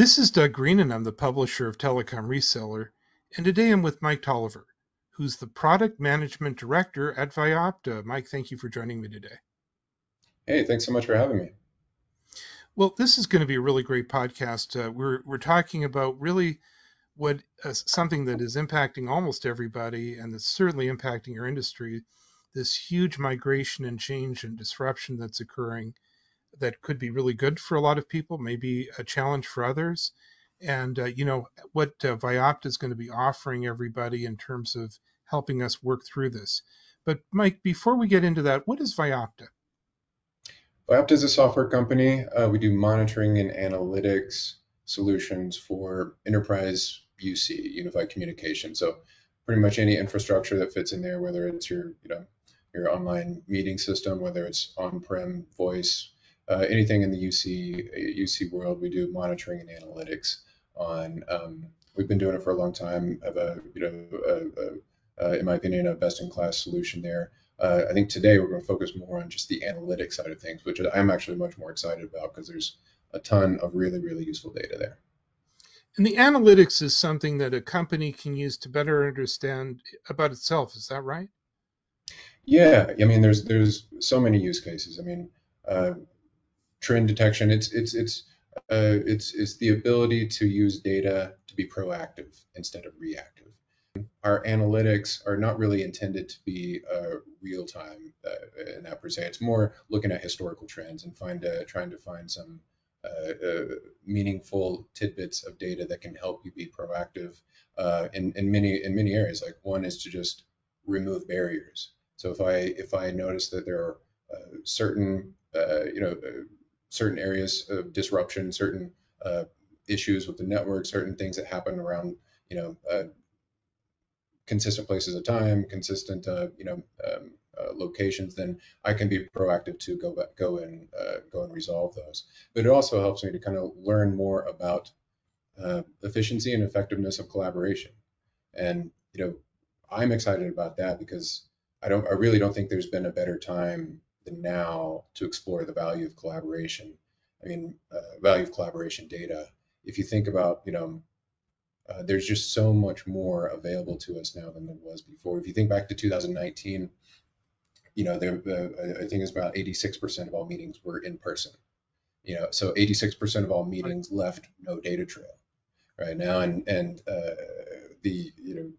This is Doug Green, and I'm the publisher of Telecom Reseller. And today I'm with Mike Tolliver, who's the Product Management Director at Vyopta. Mike, thank you for joining me today. Hey, thanks so much for having me. Well, this is going to be a really great podcast. Uh, we're we're talking about really what uh, something that is impacting almost everybody, and that's certainly impacting your industry. This huge migration and change and disruption that's occurring that could be really good for a lot of people, maybe a challenge for others. And uh, you know what uh, is going to be offering everybody in terms of helping us work through this. But Mike, before we get into that, what is Vyopta? Vyopta is a software company. Uh, we do monitoring and analytics solutions for enterprise UC, unified communication. So pretty much any infrastructure that fits in there, whether it's your, you know, your online meeting system, whether it's on-prem voice, uh, anything in the UC UC world, we do monitoring and analytics on. Um, we've been doing it for a long time. Have a you know, a, a, a, in my opinion, a best-in-class solution there. Uh, I think today we're going to focus more on just the analytics side of things, which I'm actually much more excited about because there's a ton of really, really useful data there. And the analytics is something that a company can use to better understand about itself. Is that right? Yeah, I mean, there's there's so many use cases. I mean, uh, trend detection. It's it's it's uh, it's it's the ability to use data to be proactive instead of reactive. Our analytics are not really intended to be uh, real time uh, in that per se. It's more looking at historical trends and find uh, trying to find some uh, uh, meaningful tidbits of data that can help you be proactive in in many in many areas. Like one is to just remove barriers. So if I if I notice that there are certain you know certain areas of disruption, certain uh, issues with the network, certain things that happen around, you know, uh, consistent places of time, consistent, uh, you know, um, uh, locations, then I can be proactive to go back, go and uh, go and resolve those. But it also helps me to kind of learn more about uh, efficiency and effectiveness of collaboration. And you know, I'm excited about that because I don't, I really don't think there's been a better time the now to explore the value of collaboration. I mean, uh, value of collaboration data. If you think about, you know, uh, there's just so much more available to us now than there was before. If you think back to 2019, you know, there, uh, I think it's about 86% of all meetings were in person. You know, so 86% of all meetings left no data trail right now, and and uh, the you know,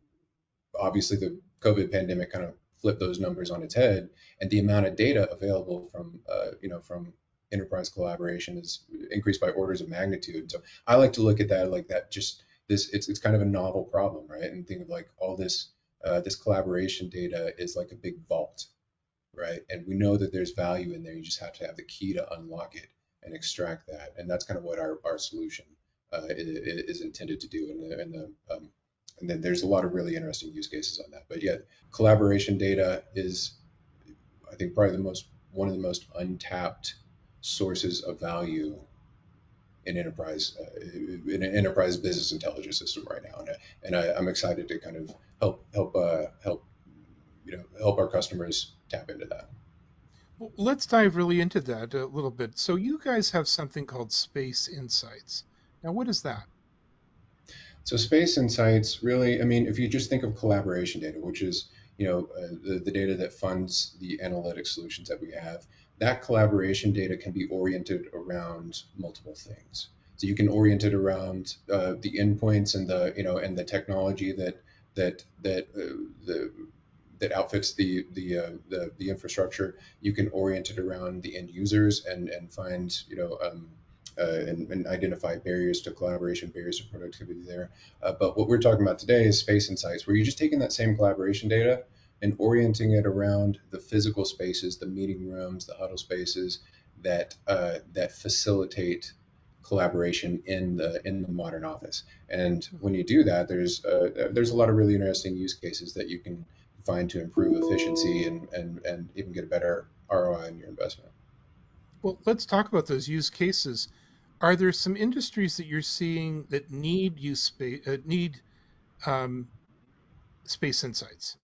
obviously the COVID pandemic kind of flip those numbers on its head, and the amount of data available from uh, you know from enterprise collaboration is increased by orders of magnitude. So I like to look at that like that. Just this, it's it's kind of a novel problem, right? And think of like all this uh, this collaboration data is like a big vault, right? And we know that there's value in there. You just have to have the key to unlock it and extract that. And that's kind of what our our solution uh, is, is, intended to do. And the, and the um, and then there's a lot of really interesting use cases on that. But yeah, collaboration data is, I think, probably the most one of the most untapped sources of value in enterprise uh, in an enterprise business intelligence system right now, and, and I, am excited to kind of help help uh, help you know help our customers tap into that. Well, let's dive really into that a little bit. So you guys have something called Space Insights. Now, what is that? So Space Insights really, I mean, if you just think of collaboration data, which is you know uh, the, the data that funds the analytic solutions that we have, that collaboration data can be oriented around multiple things. So you can orient it around uh, the endpoints and the you know and the technology that that that uh, the that outfits the the, uh, the the infrastructure. You can orient it around the end users and and find you know um, uh, and, and, identify barriers to collaboration, barriers to productivity there. Uh, but what we're talking about today is space insights, where you're just taking that same collaboration data and orienting it around the physical spaces, the meeting rooms, the huddle spaces that uh, that facilitate collaboration in the in the modern office. And when you do that, there's uh, there's a lot of really interesting use cases that you can find to improve efficiency and and, and even get a better ROI on your investment. Well, let's talk about those use cases. Are there some industries that you're seeing that need use space uh, need um, space insights?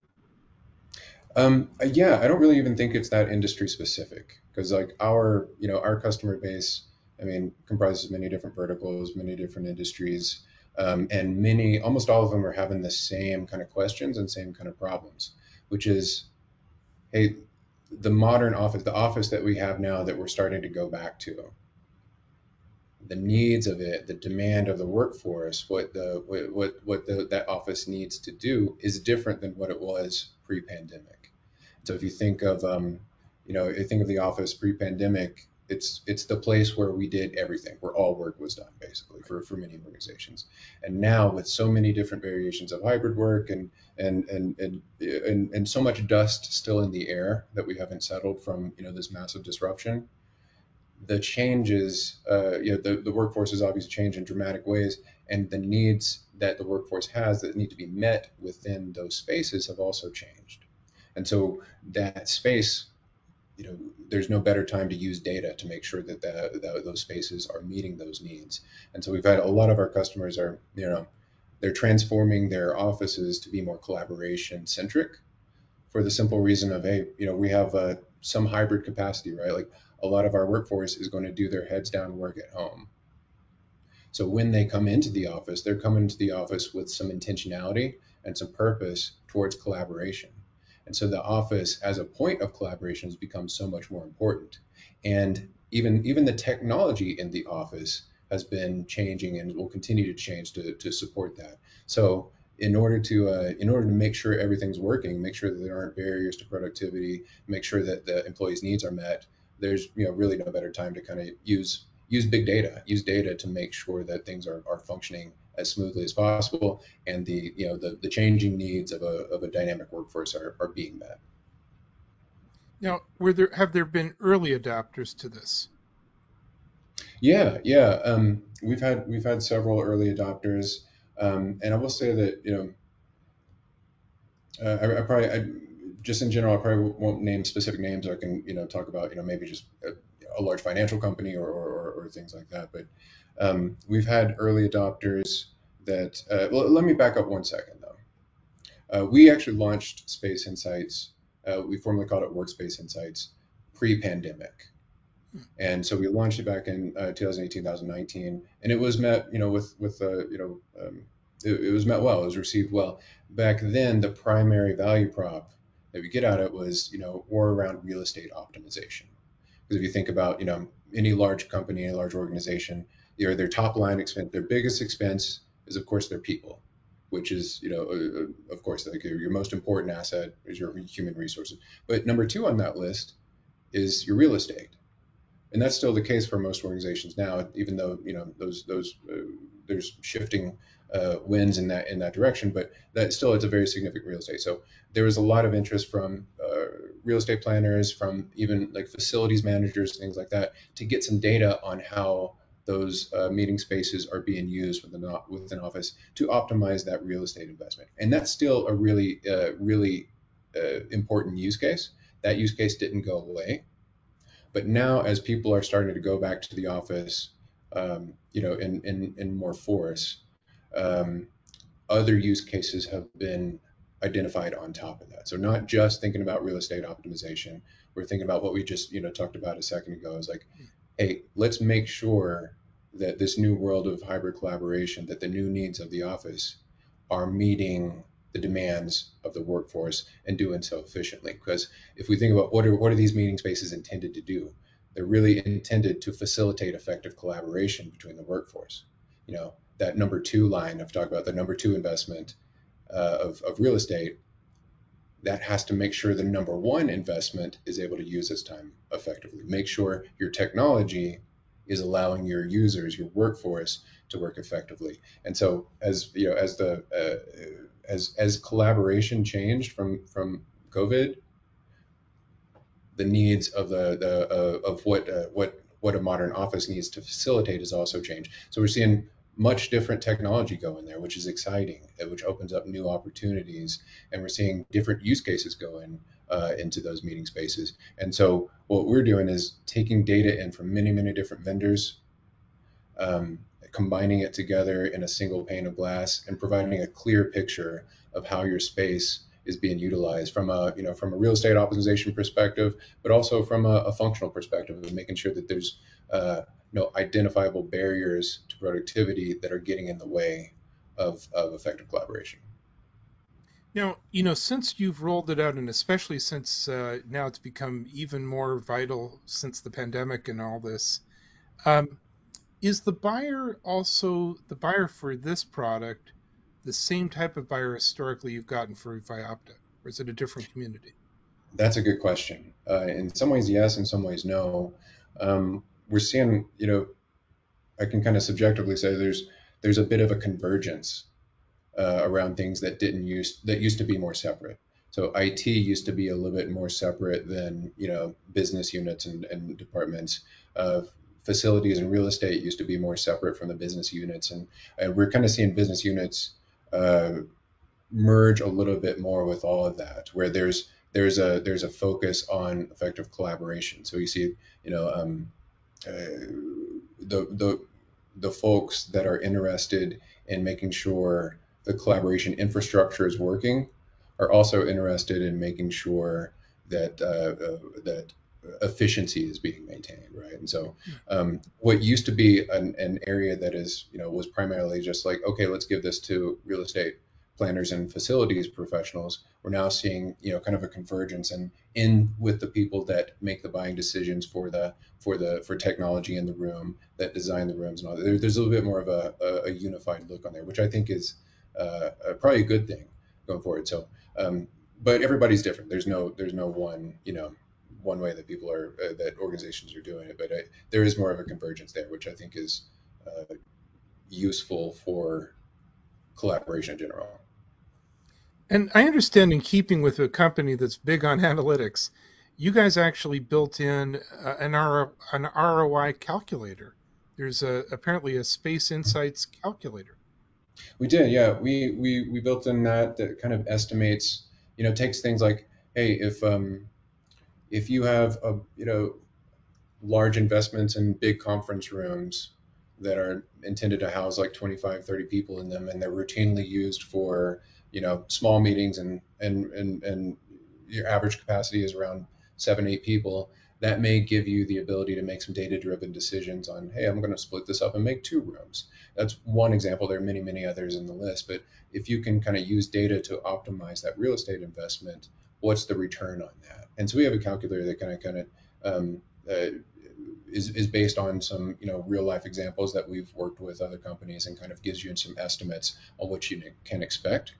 Um, yeah, I don't really even think it's that industry specific because like our you know our customer base I mean, comprises many different verticals, many different industries, um, and many, almost all of them are having the same kind of questions and same kind of problems, which is, hey, the modern office, the office that we have now that we're starting to go back to, the needs of it, the demand of the workforce, what the what what the, that office needs to do is different than what it was pre-pandemic. So if you think of um, you know, you think of the office pre-pandemic, it's it's the place where we did everything, where all work was done, basically, for, for many organizations. And now with so many different variations of hybrid work and and and and and, and so much dust still in the air that we haven't settled from you know this massive disruption, the changes, uh, you know, the, the workforce has obviously changed in dramatic ways, and the needs that the workforce has that need to be met within those spaces have also changed. And so that space, you know, there's no better time to use data to make sure that the, the, those spaces are meeting those needs. And so we've had a lot of our customers are, you know, they're transforming their offices to be more collaboration centric for the simple reason of, hey, you know, we have uh, some hybrid capacity, right? Like a lot of our workforce is going to do their heads down work at home. So when they come into the office, they're coming into the office with some intentionality and some purpose towards collaboration. And so the office as a point of collaboration has become so much more important. And even even the technology in the office has been changing and will continue to change to, to support that. So in order to uh, in order to make sure everything's working, make sure that there aren't barriers to productivity, make sure that the employees' needs are met, there's you know really no better time to kind of use use big data, use data to make sure that things are, are functioning as smoothly as possible, and the you know the, the changing needs of a, of a dynamic workforce are, are being met. Now, were there have there been early adopters to this? Yeah, yeah, um, we've had we've had several early adopters, um, and I will say that you know, uh, I, I, probably I, just in general, I probably won't name specific names. I can, you know, talk about, you know, maybe just a, a large financial company or, or, or, things like that. But um, we've had early adopters that. Uh, well, let me back up one second though. Uh, we actually launched Space Insights. Uh, we formerly called it Workspace Insights pre-pandemic. And so we launched it back in uh, 2018, 2019, and it was met, you know, with with uh, you know, um, it, it was met well. It was received well. Back then, the primary value prop that we get out of it was, you know, more around real estate optimization. Because if you think about, you know, any large company, any large organization, you know, their top line expense, their biggest expense is, of course, their people, which is, you know, uh, uh of course, like your most important asset is your human resources. But number two on that list is your real estate, and that's still the case for most organizations now, even though you know those those uh, there's shifting uh, winds in that in that direction, but that still it's a very significant real estate. So there was a lot of interest from uh, real estate planners, from even like facilities managers, things like that, to get some data on how those uh, meeting spaces are being used within, within office to optimize that real estate investment. And that's still a really, uh, really uh, important use case. That use case didn't go away. But now, as people are starting to go back to the office, um, you know, in, in, in more force, um, other use cases have been identified on top of that. So not just thinking about real estate optimization, we're thinking about what we just you know talked about a second ago. Is like, hey, let's make sure that this new world of hybrid collaboration, that the new needs of the office are meeting the demands of the workforce and doing so efficiently. Because if we think about what are what are these meeting spaces intended to do, they're really intended to facilitate effective collaboration between the workforce. You know, that number two line I've talked about, the number two investment uh, of, of real estate, that has to make sure the number one investment is able to use its time effectively. Make sure your technology is allowing your users, your workforce, to work effectively. And so, as you know, as the uh, as as collaboration changed from from COVID, the needs of the the uh, of what uh, what what a modern office needs to facilitate has also changed. So we're seeing much different technology go in there, which is exciting, uh, which opens up new opportunities. And we're seeing different use cases go in uh, into those meeting spaces. And so what we're doing is taking data in from many, many different vendors, um, combining it together in a single pane of glass, and providing a clear picture of how your space is being utilized from a you know from a real estate optimization perspective, but also from a, a functional perspective of making sure that there's uh, identifiable barriers to productivity that are getting in the way of, of effective collaboration. Now, you know, since you've rolled it out, and especially since uh, now it's become even more vital since the pandemic and all this, um, is the buyer also the buyer for this product the same type of buyer historically you've gotten for Vyopta, or is it a different community? That's a good question. Uh, in some ways, yes. In some ways, no. Um, we're seeing, you know, I can kind of subjectively say there's there's a bit of a convergence uh, around things that didn't use that used to be more separate. So IT used to be a little bit more separate than you know business units and, and departments. Uh, facilities and real estate used to be more separate from the business units, and, we're kind of seeing business units uh, merge a little bit more with all of that, where there's there's a there's a focus on effective collaboration. So you see, you know, um, uh, the the the folks that are interested in making sure the collaboration infrastructure is working are also interested in making sure that uh, uh, that efficiency is being maintained, right? And so, um, what used to be an, an area that is, you know, was primarily just like, okay, let's give this to real estate planners and facilities professionals. We're now seeing, you know, kind of a convergence and in with the people that make the buying decisions for the for the for technology in the room, that design the rooms and all that. There, there's a little bit more of a, a, a, unified look on there, which I think is uh, probably a good thing going forward. So, um, but everybody's different. There's no there's no one, you know one way that people are uh, that organizations are doing it, but I, there is more of a convergence there, which I think is uh, useful for collaboration in general. And I understand, in keeping with a company that's big on analytics, you guys actually built in uh, an, R- an ROI calculator. There's a, apparently a Space Insights calculator. We did, yeah. We, we we built in that that kind of estimates, you know, takes things like, hey, if um, if you have a you know large investments in big conference rooms that are intended to house like 25 30 people in them and they're routinely used for you know small meetings and and and, and your average capacity is around seven eight people that may give you the ability to make some data driven decisions on hey i'm going to split this up and make two rooms. That's one example. There are many many others in the list but if you can kind of use data to optimize that real estate investment what's the return on that? And so we have a calculator that kind of kind of um, uh, is, is based on some you know real life examples that we've worked with other companies and kind of gives you some estimates on what you can expect.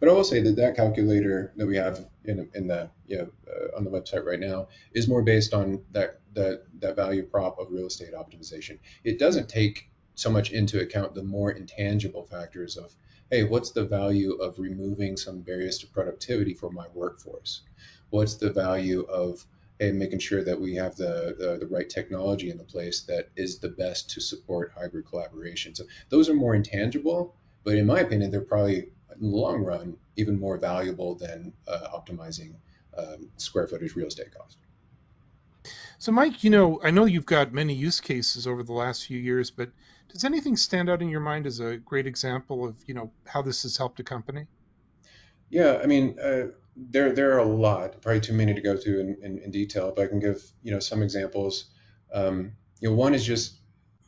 But I will say that that calculator that we have in, in the you know, uh, on the website right now is more based on that that that value prop of real estate optimization. It doesn't take so much into account the more intangible factors of hey, what's the value of removing some barriers to productivity for my workforce? What's the value of hey, making sure that we have the, the, the right technology in the place that is the best to support hybrid collaboration? So those are more intangible, but in my opinion, they're probably in the long run even more valuable than uh, optimizing um, square footage real estate cost. So, Mike, you know, I know you've got many use cases over the last few years, but does anything stand out in your mind as a great example of, you know, how this has helped a company? Yeah, I mean, uh, there there are a lot, probably too many to go through in, in, in detail, but I can give you know some examples. Um, you know, one is just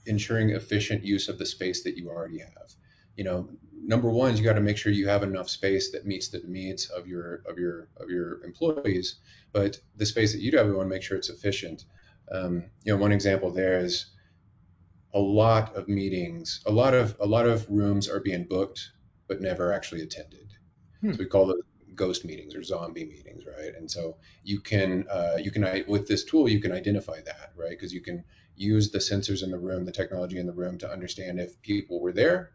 ensuring efficient use of the space that you already have. You know, number one is you got to make sure you have enough space that meets the needs of your of your of your employees. But the space that you do have, we want to make sure it's efficient. Um, you know, one example there is a lot of meetings, a lot of a lot of rooms are being booked but never actually attended. Hmm. So we call those ghost meetings or zombie meetings, right? And so you can uh, you can with this tool you can identify that, right? Because you can use the sensors in the room, the technology in the room to understand if people were there,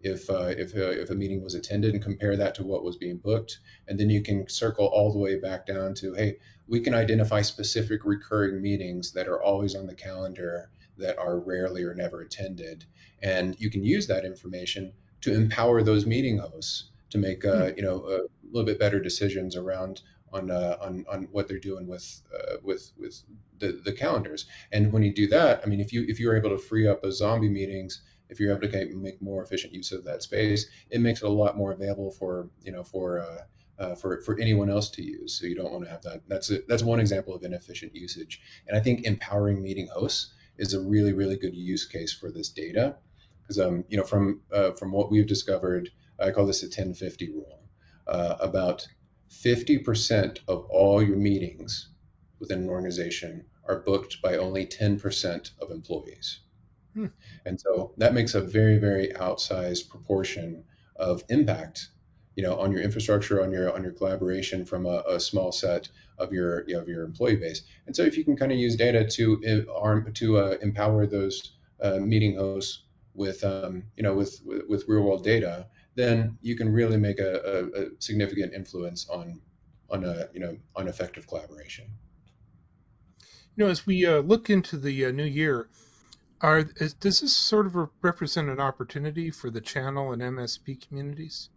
if uh, if uh, if a meeting was attended, and compare that to what was being booked, and then you can circle all the way back down to hey, we can identify specific recurring meetings that are always on the calendar that are rarely or never attended. And you can use that information to empower those meeting hosts to make uh, hmm. you know a little bit better decisions around on uh, on on what they're doing with uh, with with the, the calendars. And when you do that, I mean, if you if you're able to free up those zombie meetings, if you're able to make more efficient use of that space, it makes it a lot more available for you know for uh, uh, for for anyone else to use. So you don't want to have that. That's a, that's one example of inefficient usage. And I think empowering meeting hosts is a really, really good use case for this data. Because um, you know, from uh, from what we've discovered, I call this a 1050 rule. Uh, about 50% of all your meetings within an organization are booked by only 10% of employees. And so that makes a very, very outsized proportion of impact, you know, on your infrastructure, on your on your collaboration from a, a small set of your you know, of your employee base. And so if you can kind of use data to uh, arm to uh, empower those uh, meeting hosts with um, you know with, with, with real world data, then you can really make a, a, a significant influence on on a you know on effective collaboration. You know, as we uh, look into the uh, new year, are is, does this sort of represent an opportunity for the channel and MSP communities?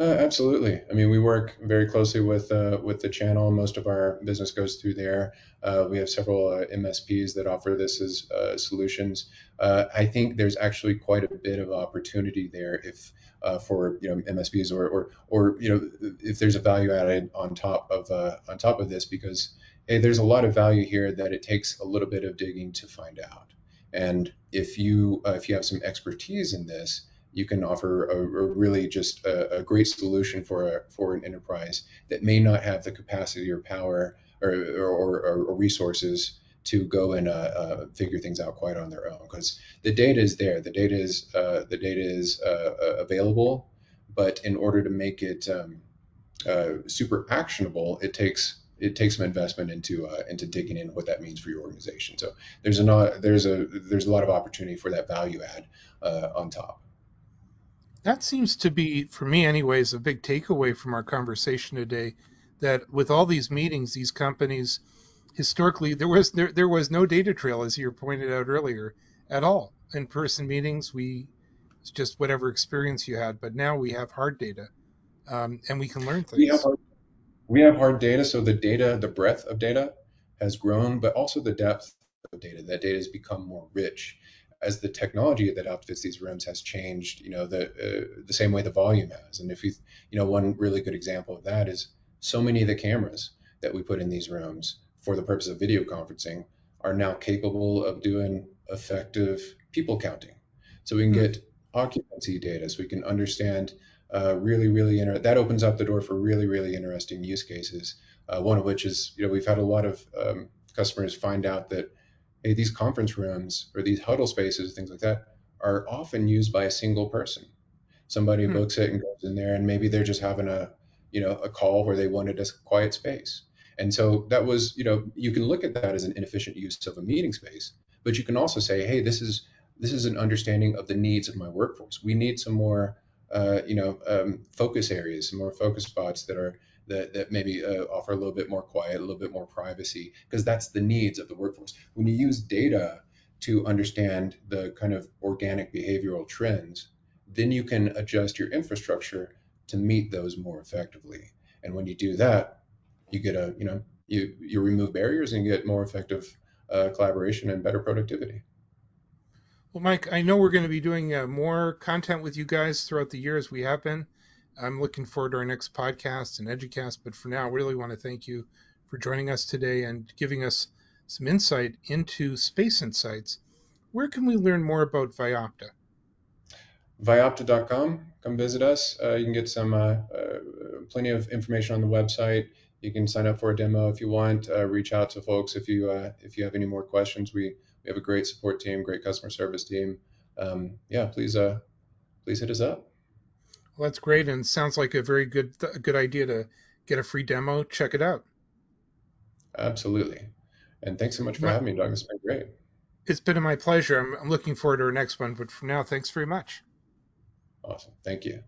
Uh, absolutely. I mean, we work very closely with uh, with the channel. Most of our business goes through there. Uh, we have several uh, MSPs that offer this as uh, solutions. Uh, I think there's actually quite a bit of opportunity there if for you know MSPs or, or or you know if there's a value added on top of on top of this because hey, there's a lot of value here that it takes a little bit of digging to find out. And if you if you have some expertise in this, you can offer a, a really just a, a, great solution for a, for an enterprise that may not have the capacity or power or, or, or resources to go and uh, uh, figure things out quite on their own. Because the data is there. The data is uh, the data is uh, uh, available. But in order to make it um, uh, super actionable it takes it takes some investment into into digging in what that means for your organization so there's a there's a there's a lot of opportunity for that value add on top that seems to be, for me anyways, a big takeaway from our conversation today. That with all these meetings, these companies, historically, there was there, there was no data trail, as you pointed out earlier, at all. In person meetings, we it's just whatever experience you had, but now we have hard data, um, and we can learn things. We have, hard, we have hard data, so the data, the breadth of data has grown, but also the depth of data. That data has become more rich as the technology that outfits these rooms has changed, you know, the uh, the same way the volume has. And if you, you know, one really good example of that is so many of the cameras that we put in these rooms for the purpose of video conferencing are now capable of doing effective people counting. So we can hmm. get occupancy data, so we can understand uh, really, really inter- that opens up the door for really, really interesting use cases. Uh, one of which is, you know, we've had a lot of um, customers find out that hey, these conference rooms or these huddle spaces, things like that, are often used by a single person. Somebody hmm. books it and goes in there, and maybe they're just having a, you know, a call where they wanted a quiet space. And so that was, you know, you can look at that as an inefficient use of a meeting space, but you can also say, hey, this is this is an understanding of the needs of my workforce. We need some more, uh, you know, um, focus areas, more focus spots that are that, that maybe uh, offer a little bit more quiet, a little bit more privacy, because that's the needs of the workforce. When you use data to understand the kind of organic behavioral trends, then you can adjust your infrastructure to meet those more effectively. And when you do that, you get a, you know, you, you remove barriers and you get more effective uh, collaboration and better productivity. Well, Mike, I know we're going to be doing uh, more content with you guys throughout the year as we have been. I'm looking forward to our next podcast and Educast. But for now, I really want to thank you for joining us today and giving us some insight into Space Insights. Where can we learn more about Vyopta? Vyopta.com. Come visit us. Uh, you can get some uh, uh, plenty of information on the website. You can sign up for a demo if you want. Uh, reach out to folks if you uh, if you have any more questions. We we have a great support team, great customer service team. Um, yeah, please uh, please hit us up. Well, that's great, and sounds like a very good a good idea to get a free demo. Check it out. Absolutely, and thanks so much for having me, Doug. It's been great. It's been my pleasure. I'm, I'm looking forward to our next one, but for now, thanks very much. Awesome. Thank you.